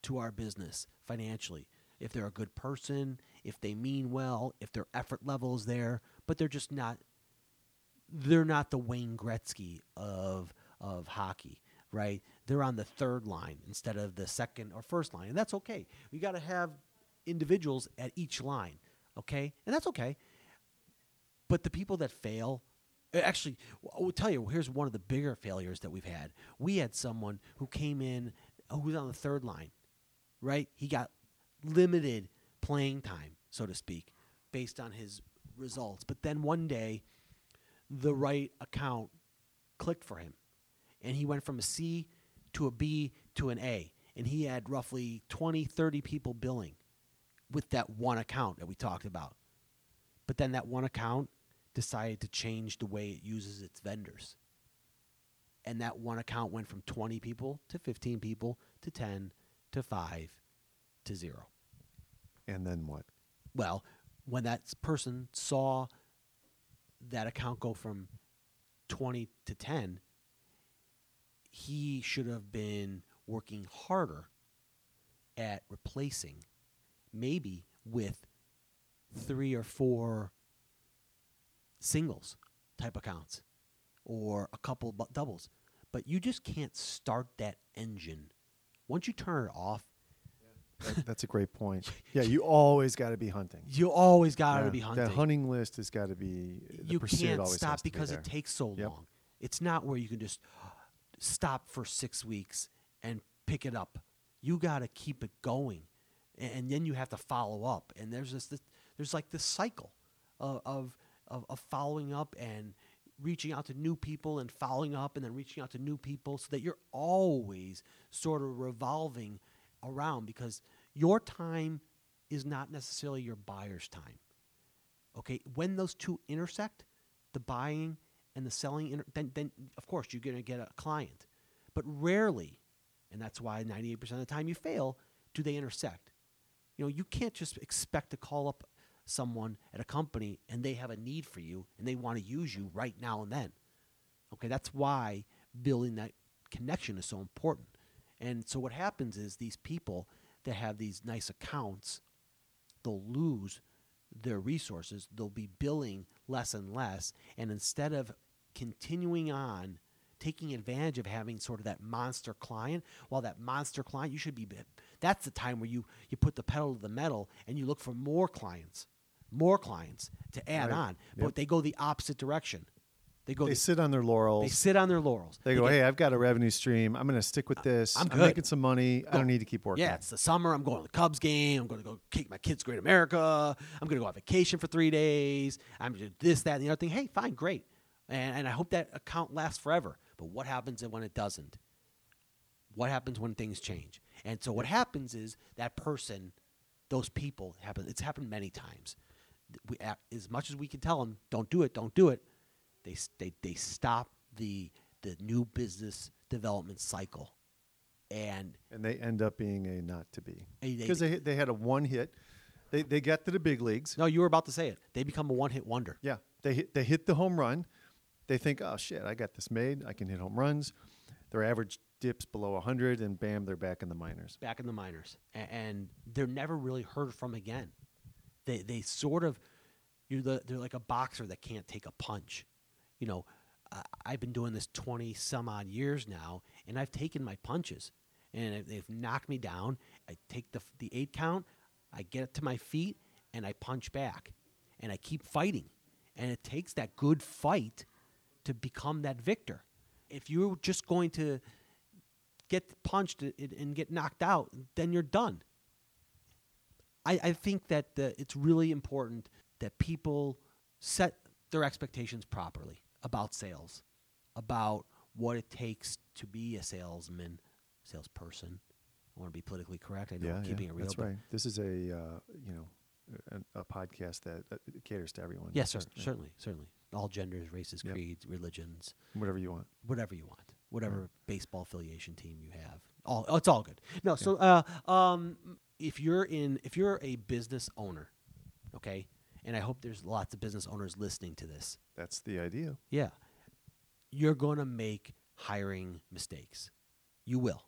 to our business financially. If they're a good person, if they mean well, if their effort level is there, but they're just not they're not the Wayne Gretzky of of hockey, right? They're on the third line instead of the second or first line, and that's okay. We got to have individuals at each line, okay, and that's okay. But the people that fail, uh, actually, I will tell you. Here's one of the bigger failures that we've had. We had someone who came in who was on the third line, right? He got limited playing time, so to speak, based on his results. But then one day, the right account clicked for him. And he went from a C to a B to an A. And he had roughly 20, 30 people billing with that one account that we talked about. But then that one account decided to change the way it uses its vendors. And that one account went from 20 people to 15 people to 10 to 5 to 0. and then what? Well, when that person saw that account go from 20 to 10, he should have been working harder at replacing maybe with three or four singles type accounts or a couple bu- doubles. But you just can't start that engine. Once you turn it off, That- that's a great point. [laughs] Yeah, you always got to be hunting. you always got to Yeah, be hunting. That hunting list has got to be. You can't stop to be because it takes so Yep. long. It's not where you can just stop for six weeks and pick it up. You got to keep it going, and, then you have to follow up. And there's this, this there's like this cycle of of of following up and reaching out to new people and following up and then reaching out to new people so that you're always sort of revolving around because your time is not necessarily your buyer's time. Okay, when those two intersect, the buying and the selling, inter- then, then of course you're going to get a client. But rarely, and that's why 98% of the time you fail, do they intersect. You know, you can't just expect to call up someone at a company and they have a need for you and they want to use you right now and then. Okay, that's why building that connection is so important. And so what happens is these people that have these nice accounts, they'll lose their resources. They'll be billing less and less. And instead of continuing on taking advantage of having sort of that monster client, while that monster client, you should be, that's the time where you, you put the pedal to the metal and you look for more clients, more clients to add Right. on. But Yep. they go the opposite direction. They go, They the, sit on their laurels. they sit on their laurels. They go, get- hey, I've got a revenue stream. I'm going to stick with uh, this. I'm I'm making some money. I don't need to keep working. Yeah, it's the summer. I'm going to the Cubs game. I'm going to go kick my kids' Great America. I'm going to go on vacation for three days. I'm going to do this, that, and the other thing. Hey, fine, great. And, and I hope that account lasts forever. But what happens when it doesn't? What happens when things change? And so what happens is that person, those people happen. It's happened many times. We, as much as we can tell them, don't do it, don't do it. They they they stop the the new business development cycle, and And they end up being a not to be. Hey, they- Because they, they had a one hit. They, they got to the big leagues. No, you were about to say it. They become a one-hit wonder. Yeah. They hit, they hit the home run. They think, oh, shit, I got this made. I can hit home runs. Their average dips below 100, and bam, they're back in the minors. Back in the minors, A- and they're never really heard from again. They they sort of you're the, they're like a boxer that can't take a punch. You know, I've been doing this twenty some odd years now, and I've taken my punches, and they've knocked me down. I take the the eight count, I get it to my feet, and I punch back, and I keep fighting, and it takes that good fight to become that victor. If you're just going to get punched and- get knocked out, then you're done. I, I think that the, it's really important that people set their expectations properly about sales, about what it takes to be a salesman, salesperson. I want to be politically correct. I know yeah, I'm keeping yeah, it real. that's right. This is a, uh, you know, a, a podcast that uh, caters to everyone. Yes, yeah, certainly, certainly. All genders, races, Yep. creeds, religions, Whatever you want. whatever you want, whatever baseball affiliation team you have. All oh, it's all good. No, so uh, um, if you're in, if you're a business owner, okay, and I hope there's lots of business owners listening to this. That's the idea. Yeah, you're going to make hiring mistakes. You will.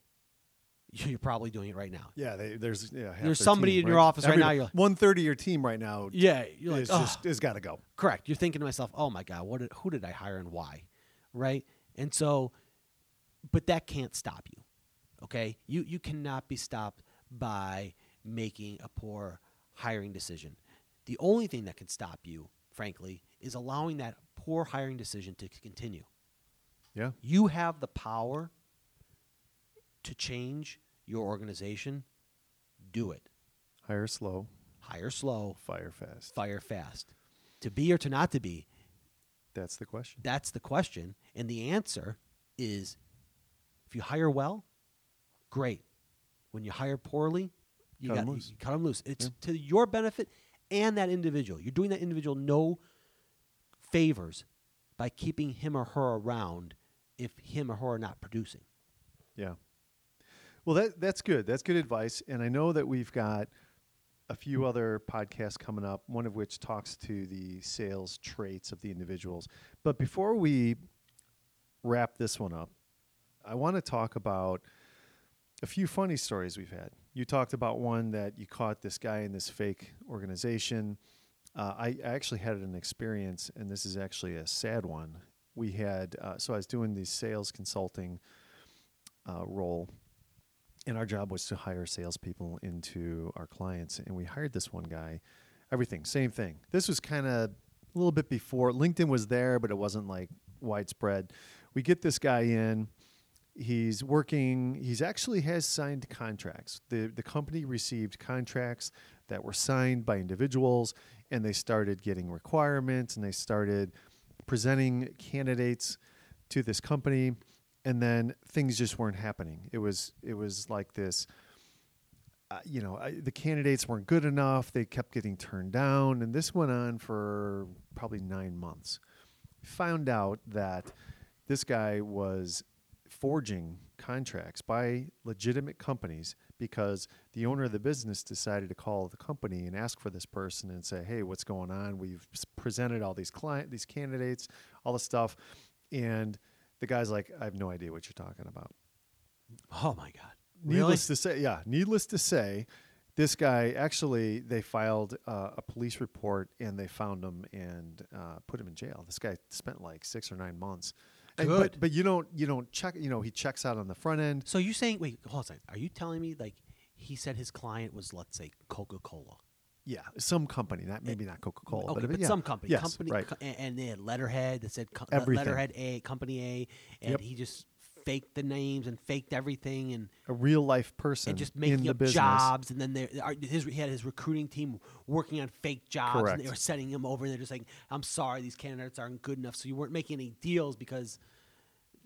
[laughs] You're probably doing it right now. Yeah, they, there's yeah. There's somebody team, in your office right now, you're like- one third of your team right now. Yeah, you're like, is just has got to go. Correct. You're thinking to myself, "Oh my God, what? Did, who did I hire and why?" Right? And so, but that can't stop you. Okay, you you cannot be stopped by making a poor hiring decision. The only thing that can stop you, frankly, is allowing that poor hiring decision to continue. Yeah, You have the power to change your organization. Do it. hire slow, Hire slow, fire fast. fire fast. To be or to not to be, That's the question. That's the question. And the answer is if you hire well, great. When you hire poorly, you Cut 'em got loose. you cut them loose. It's to your benefit and that individual. You're doing that individual no favors by keeping him or her around if him or her are not producing. Yeah. Well, that that's good. That's good advice. And I know that we've got a few other podcasts coming up. One of which talks to the sales traits of the individuals. But before we wrap this one up, I want to talk about a few funny stories we've had. You talked about one that you caught this guy in this fake organization. Uh, I, actually had an experience, and this is actually a sad one. We had, uh, so I was doing the sales consulting uh, role, and our job was to hire salespeople into our clients. And we hired this one guy, everything, same thing. This was kind of a little bit before LinkedIn was there, but it wasn't like widespread. We get this guy in he's working he's actually has signed contracts the the company received contracts that were signed by individuals and they started getting requirements and they started presenting candidates to this company and then things just weren't happening. It was it was like this uh, you know I, the candidates weren't good enough. They kept getting turned down. And this went on for probably 9 months. Found out that this guy was forging contracts by legitimate companies because the owner of the business decided to call the company and ask for this person and say, "Hey, what's going on? We've presented all these client, these candidates, all the stuff," and the guy's like, "I have no idea what you're talking about." Oh my God! Needless to say, yeah, needless to say, this guy actually they filed uh, a police report and they found him and uh, put him in jail. This guy spent like six or nine months. And- Good. but, but you don't you don't check. You know, he checks out on the front end. So you saying? Wait, hold on. a second. Are you telling me like he said his client was let's say Coca Cola? Yeah, some company, not eh, maybe not Coca Cola, Okay, but, but yeah. some company, yes, company, right? co- and, they had letterhead that said co- Everything. letterhead A, company A, and Yep. he just faked the names and faked everything and, A real life person and just in making the up business. jobs. And then there, his he had his recruiting team working on fake jobs, and they were sending him over. and They're just like, "I'm sorry, these candidates aren't good enough." So you weren't making any deals because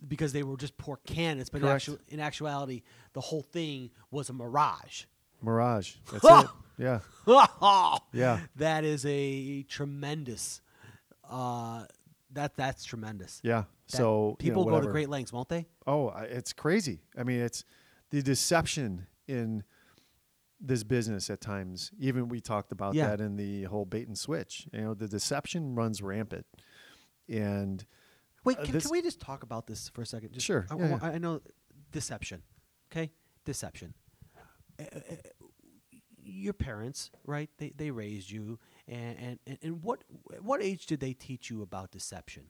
because they were just poor candidates. But in, Correct. actu- in actuality, the whole thing was a mirage. Mirage. [laughs] That's it. Yeah, [laughs] Yeah. that is a tremendous. Uh, that that's tremendous. yeah. That- so you know, people go to great lengths, won't they? Oh, it's crazy. I mean, it's the deception in this business at times. Even we talked about Yeah. that in the whole bait and switch. You know, the deception runs rampant, and Wait, Uh, can, can we just talk about this for a second? Just, Sure, I, yeah, I- yeah. I know deception. Okay, deception. Uh, uh, your parents, right? They they raised you, and and, and, what what age did they teach you about deception?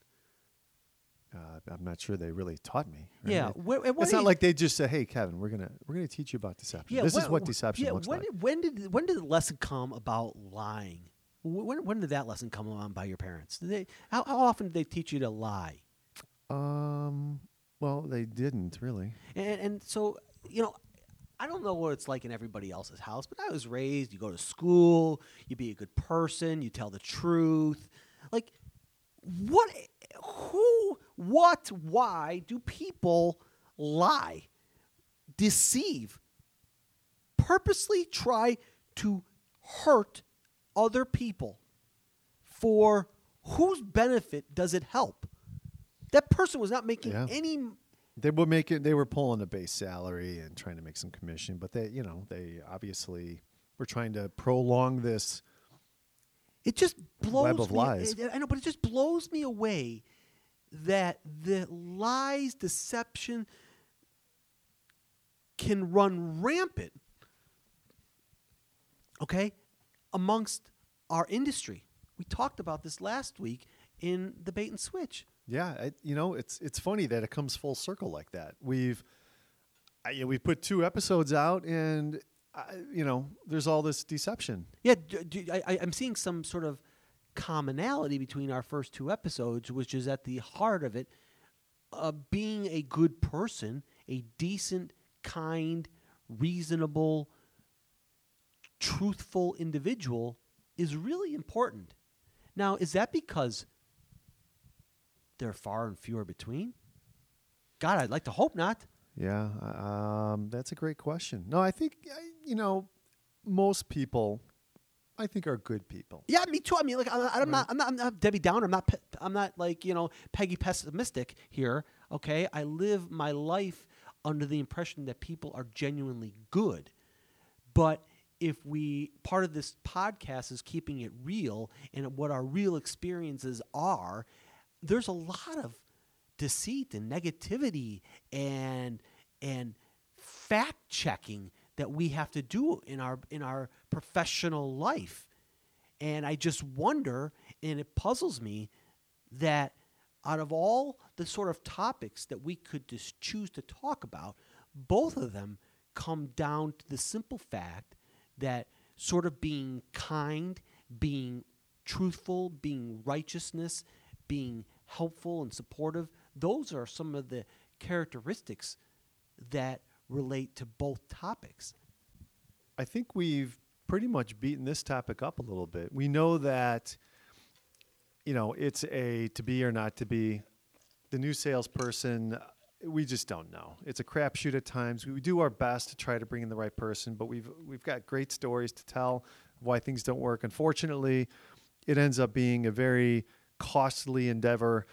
uh, I'm not sure they really taught me. right? Yeah, It- where, what it's not age- like they just said, "Hey, Kevin, we're gonna we're gonna teach you about deception. Yeah, this is what deception yeah, looks when like." When did when did the lesson come about lying? When when did that lesson come on by your parents? Did they how, how often did they teach you to lie? Um, well, they didn't really. And, and so, you know, I don't know what it's like in everybody else's house, but I was raised, you go to school, you be a good person, you tell the truth. Like, what, who, what, why do people lie, deceive, purposely try to hurt other people? For whose benefit does it help? That person was not making Yeah. any They were making they were pulling a base salary and trying to make some commission, but they you know they obviously were trying to prolong this. It just blows Web of me. lies. Eh, I know, but it just blows me away that the lies, deception can run rampant. Okay, amongst our industry. We talked about this last week in the bait and switch. Yeah, I, you know it's it's funny that it comes full circle like that. We've I, you know, we put two episodes out, and I, you know there's all this deception. Yeah, I'm seeing some sort of commonality between our first two episodes, which is at the heart of it, uh, being a good person, a decent, kind, reasonable, truthful individual is really important. Now, is that because they're far and fewer between? God, I'd like to hope not. Yeah, um, that's a great question. No, I think you know most people, I think are good people. Yeah, me too. I mean, like, I'm, I'm not, I'm not, I'm not Debbie Downer. I'm not, pe- I'm not like you know Peggy pessimistic here. Okay, I live my life under the impression that people are genuinely good, but if we part of this podcast is keeping it real and what our real experiences are, there's a lot of deceit and negativity and and fact checking that we have to do in our in our professional life. And I just wonder, and it puzzles me, that out of all the sort of topics that we could just choose to talk about, both of them come down to the simple fact that sort of being kind, being truthful, being righteousness, being helpful and supportive, those are some of the characteristics that relate to both topics. I think we've pretty much beaten this topic up a little bit. We know that, you know, it's a to be or not to be. The new salesperson, we just don't know. It's a crapshoot at times. We do our best to try to bring in the right person, but we've we've got great stories to tell why things don't work. Unfortunately, it ends up being a very costly endeavor,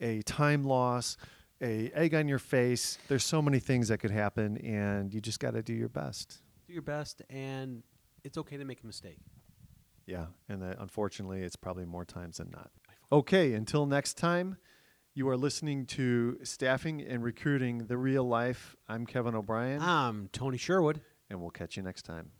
a time loss, a egg on your face. There's so many things that could happen, and you just got to do your best. Do your best, and it's okay to make a mistake. Yeah, and that unfortunately, it's probably more times than not. Okay, until next time, you are listening to Staffing and Recruiting the Real Life. I'm Kevin O'Brien, I'm Tony Sherwood. and we'll catch you next time.